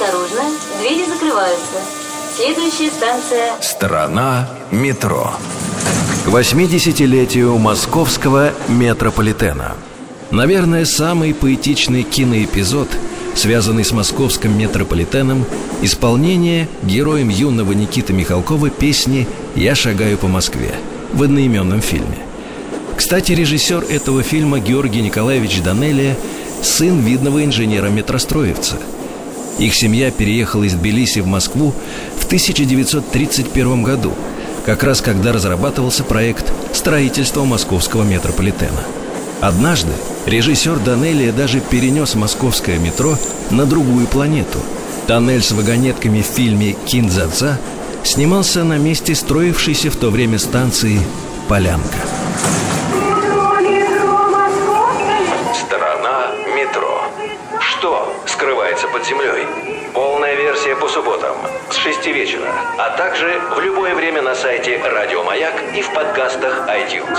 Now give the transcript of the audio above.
Осторожно, двери закрываются. Следующая станция... Страна метро. К 80-летию московского метрополитена. Наверное, самый поэтичный киноэпизод, связанный с московским метрополитеном, исполнение героем юного Никиты Михалкова песни «Я шагаю по Москве» в одноименном фильме. Кстати, режиссер этого фильма Георгий Николаевич Данелия – сын видного инженера-метростроевца. Их семья переехала из Тбилиси в Москву в 1931 году, как раз когда разрабатывался проект строительства московского метрополитена. Однажды режиссер Данелия даже перенес московское метро на другую планету. Тоннель с вагонетками в фильме «Киндзадза» снимался на месте строившейся в то время станции «Полянка». Под землей? Полная версия по субботам с 6 вечера, а также в любое время на сайте Радио Маяк и в подкастах iTunes.